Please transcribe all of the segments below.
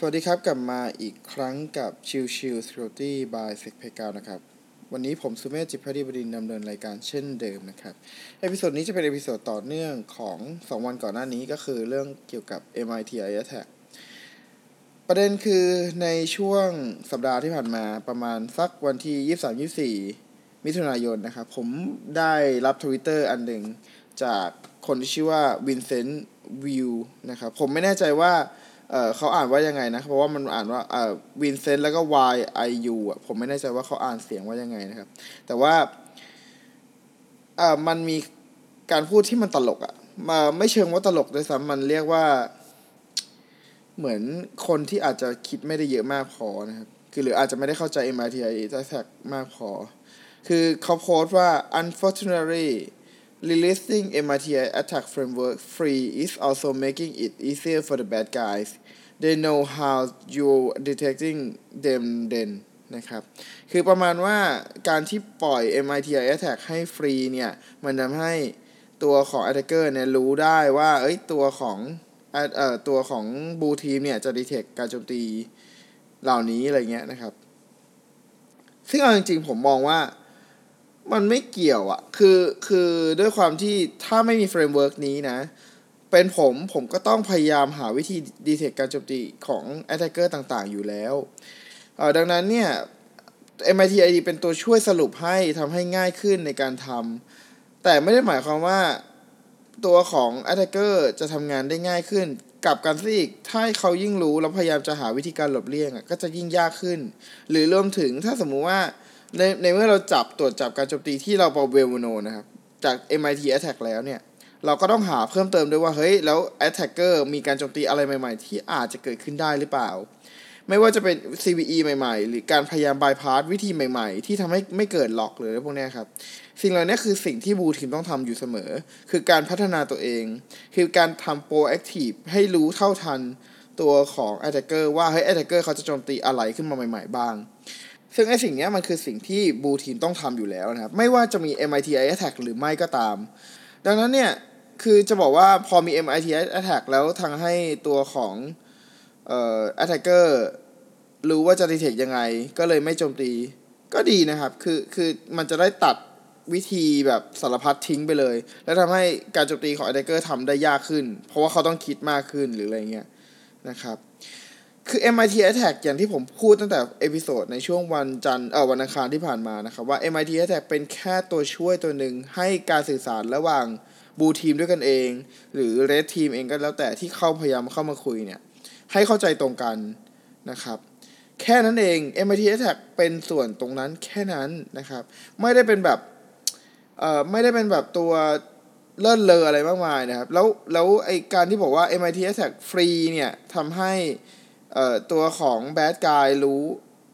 สวัสดีครับ กลับมาอีกครั้งกับชิวชิว Security by s e c p e g a นะครับ วันนี้ผมสุเมธจิตพัฒบดินดำเนินรายการเช่นเดิมนะครับ episode นี้จะเป็น episode ต่อเนื่องของ 2 วันก่อนหน้านี้ก็คือเรื่องเกี่ยวกับ MITRE ATT&CK ประเด็นคือในช่วงสัปดาห์ที่ผ่านมาประมาณสักวันที่ 23-24 มิถุนายนนะครับ ผมได้รับทวิตเตอร์อันหนึ่งจากคนที่ชื่อว่า Vincentวิวนะครับ ผมไม่แน่ใจว่า เออเขาอ่านว่ายังไงนะเพราะว่ามันอ่านว่าเออวินเซนต์แล้วก็ Y I U อะผมไม่แน่ใจว่าเขาอ่านเสียงว่ายังไงนะครับ แต่ว่าเออมันมีการพูดที่มันตลกอะมาไม่เชิงว่าตลกด้วยซ้ำมันเรียกว่า เหมือนคนที่อาจจะคิดไม่ได้เยอะมากพอนะครับ คือหรืออาจจะไม่ได้เข้าใจ MITI attack มากพอ คือเขาโพสต์ว่า unfortunately releasing MITI attack framework free is also making it easier for the bad guys they know how you detecting them then นะครับ คือประมาณว่าการที่ปล่อย MITI attack ให้ฟรีเนี่ย มันทำให้ตัวของ attacker เนี่ยรู้ได้ว่า เอ้ย ตัวของเอ่อตัวของบูทีมเนี่ยจะ detect การโจมตีเหล่านี้อะไรเงี้ยนะครับ ซึ่งเอาจริงๆ ผมมองว่า มันไม่เกี่ยวอะคือคือด้วยความที่ถ้าไม่มี framework นี้นะ เป็นผมผมก็ต้องพยายามหาวิธี detect การโจมตีของ attacker ต่างๆ อยู่แล้วเออดังนั้นเนี่ย MITRE เป็นตัวช่วยสรุปให้ทำให้ง่ายขึ้นในการทำแต่ไม่ได้หมายความว่าตัวของ attacker จะทำงานได้ง่ายขึ้นกลับกันซะอีกถ้าเขายิ่งรู้แล้วพยายามจะหาวิธีการหลบเลี่ยงก็จะยิ่งยากขึ้น หรือรวมถึงถ้าสมมุติว่า ในในเมื่อเราจับตรวจจับการโจมตีที่เป็น well-known นะครับ จาก MITRE ATT&CK แล้วเนี่ย เราก็ต้องหาเพิ่มเติมด้วยว่า เฮ้ย แล้ว attacker มีการโจมตีอะไรใหม่ ๆ ที่อาจจะเกิดขึ้นได้หรือเปล่า ไม่ว่าจะเป็น CVE ใหม่ ๆ หรือการพยายามบายพาสวิธีใหม่ ๆ ที่ทำให้ไม่เกิด log หรือพวกนี้ครับ สิ่งเหล่านี้คือสิ่งที่ blue team ต้องทำอยู่เสมอ คือการพัฒนาตัวเอง คือการทำ proactive ให้รู้เท่าทันตัวของ attacker ว่าเฮ้ย attacker เขาจะโจมตีอะไรขึ้นมาใหม่ ๆ บ้าง ซึ่งไอ้สิ่งนี้มันคือสิ่งที่บูทีมต้องทำอยู่แล้วนะครับ ไม่ว่าจะมี MITI attack หรือไม่ก็ตาม ดังนั้นเนี่ย คือจะบอกว่าพอมี MITI attack แล้วทางให้ตัวของเอ่อ attacker รู้ว่าจะ detect ยังไง ก็เลยไม่โจมตี ก็ดีนะครับ คือคือมันจะได้ตัดวิธีแบบสารพัดทิ้งไปเลย แล้วทำให้การโจมตีของ attacker ทำได้ยากขึ้น เพราะว่าเขาต้องคิดมากขึ้นหรืออะไรเงี้ยนะครับ คือ MITRE ATT&CK อย่างที่ผมพูดตั้งแต่ episode ในช่วงวันจันทร์เออวันอังคารที่ผ่านมานะครับ ว่า MITRE ATT&CK เป็นแค่ตัวช่วยตัวหนึ่งให้การสื่อสารระหว่าง blue team ด้วยกันเอง หรือ red team เองก็แล้วแต่ที่เข้าพยายามเข้ามาคุยเนี่ย ให้เข้าใจตรงกันนะครับ แค่นั้นเอง MITRE ATT&CK เป็นส่วนตรงนั้นแค่นั้นนะครับ ไม่ได้เป็นแบบเอ่อไม่ได้เป็นแบบตัวเลิศเลออะไรมากมายนะครับ แล้วแล้วไอการที่บอกว่า MIT Attack ฟรีเนี่ยทำให้ เอ่อตัวของแบดกายรู้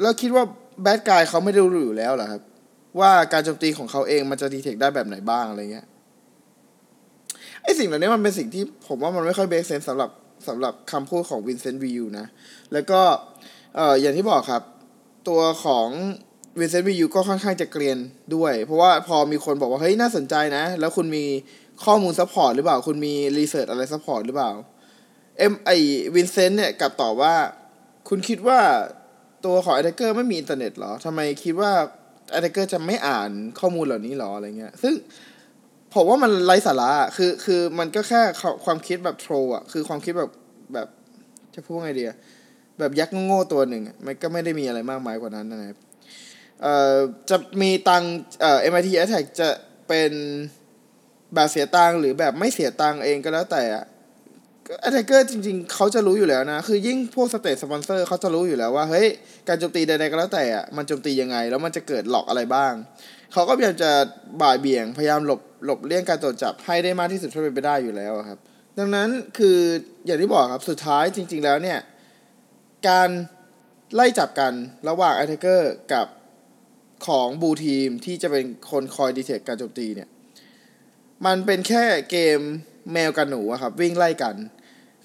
แล้วคิดว่าแบดกายเขาไม่ได้รู้อยู่แล้วเหรอครับ ว่าการโจมตีของเขาเองมันจะดีเทคได้แบบไหนบ้างอะไรเงี้ยไอสิ่งเหล่านี้มันเป็นสิ่งที่ผมว่ามันไม่ค่อยเบสเซนสำหรับสำหรับคำพูดของวินเซนต์วิวนะ แล้วก็เอ่ออย่างที่บอกครับ ตัวของ Vincent Yiu ก็ค่อนข้างจะเกรียนด้วย เพราะว่าพอมีคนบอกว่า เฮ้ย น่าสนใจนะ แล้วคุณมีข้อมูล support หรือเปล่า คุณมี research อะไร support หรือเปล่า เอ็มไอ Vincent เนี่ยกลับตอบว่า คุณคิดว่าตัวของ attacker ไม่มีอินเทอร์เน็ตหรอทำไมคิดว่า attacker จะไม่อ่านข้อมูลเหล่านี้หรออะไรเงี้ย ซึ่งผมว่ามันไร้สาระคือคือมันก็แค่ความคิดแบบ troll อะ คือความคิดแบบแบบจะพูดไงดีแบบยักษ์โง่ตัวหนึ่งมันก็ไม่ได้มีอะไรมากมายกว่านั้นนะครับเอ่อจะมีตังเอ่อ MITRE ATT&CK จะเป็นแบบเสียตังหรือแบบไม่เสียตังเองก็แล้วแต่อะ attacker จริง ๆ เขาจะรู้อยู่แล้วนะ คือยิ่งพวก state sponsor เขาจะรู้อยู่แล้วว่า เฮ้ย การโจมตีใดๆก็แล้วแต่อะมันโจมตียังไง แล้วมันจะเกิด log อะไรบ้าง เขาก็พยายามจะบ่ายเบี่ยง พยายามหลบหลบเลี่ยงการตรวจจับให้ได้มากที่สุดเท่าเป็นไปได้อยู่แล้วครับ ดังนั้นคืออย่างที่บอกครับสุดท้ายจริง ๆ แล้วเนี่ย การไล่จับกันระหว่าง attacker กับของ blue team ที่จะเป็นคนคอย detect การโจมตีเนี่ย มันเป็นแค่เกมแมวกับหนูอะครับ วิ่งไล่กัน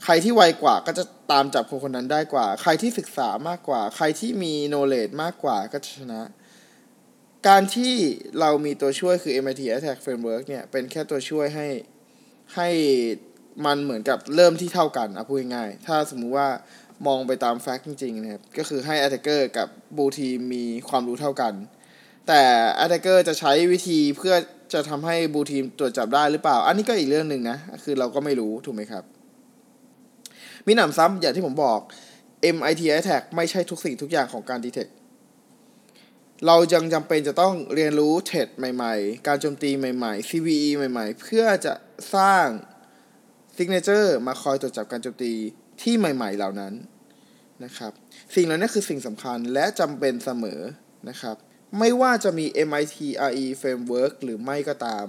ใครที่ไวกว่าก็จะตามจับคนคนนั้นได้กว่า ใครที่ศึกษามากกว่า ใครที่มี knowledge มากกว่าก็จะชนะ การที่เรามีตัวช่วยคือ MIT Attack Framework เนี่ย เป็นแค่ตัวช่วยให้ให้มันเหมือนกับเริ่มที่เท่ากันอะพูดง่ายๆถ้าสมมุติว่ามองไปตามแฟกต์จริงๆนะครับ ก็คือให้ attacker กับ blue team มีความรู้เท่ากัน แต่ attacker จะใช้วิธีเพื่อจะทำให้ blue team ตรวจจับได้หรือเปล่า อันนี้ก็อีกเรื่องหนึ่งนะ คือเราก็ไม่รู้ถูกไหมครับ มีหนำซ้ำอย่างที่ผมบอก MIT attack ไม่ใช่ทุกสิ่งทุกอย่างของการ detect เรายังจำเป็นจะต้องเรียนรู้เทรดใหม่ๆ การโจมตีใหม่ๆ CVE ใหม่ๆ เพื่อจะสร้าง signature มาคอยตรวจจับการโจมตีที่ใหม่ๆเหล่านั้นนะครับ สิ่งเหล่านี้คือสิ่งสำคัญและจำเป็นเสมอนะครับ ไม่ว่าจะมี MIT RE framework หรือไม่ก็ตาม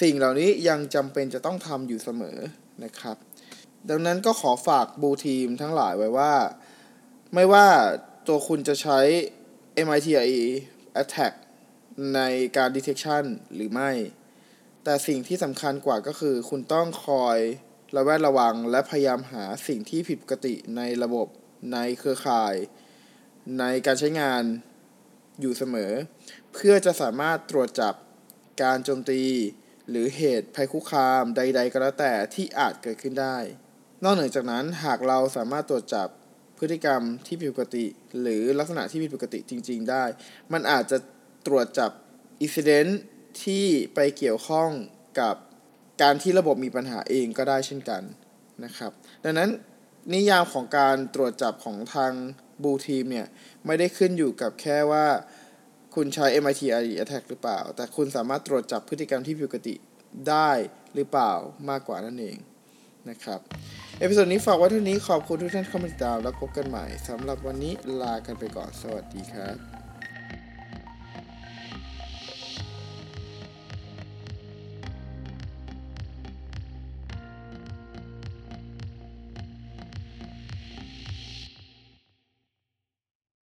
สิ่งเหล่านี้ยังจำเป็นจะต้องทำอยู่เสมอนะครับ ดังนั้นก็ขอฝากบูทีมทั้งหลายไว้ว่า ไม่ว่าตัวคุณจะใช้ MITIE attack ในการ detection หรือไม่ แต่สิ่งที่สำคัญกว่าก็คือ คุณต้องคอยระแวดระวังและพยายามหาสิ่งที่ผิดปกติในระบบในเครือข่าย ในการใช้งานอยู่เสมอ เพื่อจะสามารถตรวจจับการโจมตี หรือเหตุภัยคุกคามใด ๆ ก็แล้วแต่ที่อาจเกิดขึ้นได้ นอกเหนือจากนั้นหากเราสามารถตรวจจับพฤติกรรมที่ผิดปกติ หรือลักษณะที่ผิดปกติจริง ๆ ได้ มันอาจจะตรวจจับอิสเดนที่ไปเกี่ยวข้องกับการที่ระบบมีปัญหาเองก็ได้เช่นกันนะครับ ดังนั้นนิยามของการตรวจจับของทางบูทีมเนี่ย ไม่ได้ขึ้นอยู่กับแค่ว่าคุณใช้ MITRE ATT&CK หรือเปล่า แต่คุณสามารถตรวจจับพฤติกรรมที่ผิดปกติได้หรือเปล่ามากกว่านั่นเองนะครับ episode นี้ฝากไว้เท่านี้ขอบคุณทุกท่านที่เข้ามาติดตามแล้วพบกันใหม่สำหรับวันนี้ลากันไปก่อนสวัสดีครับ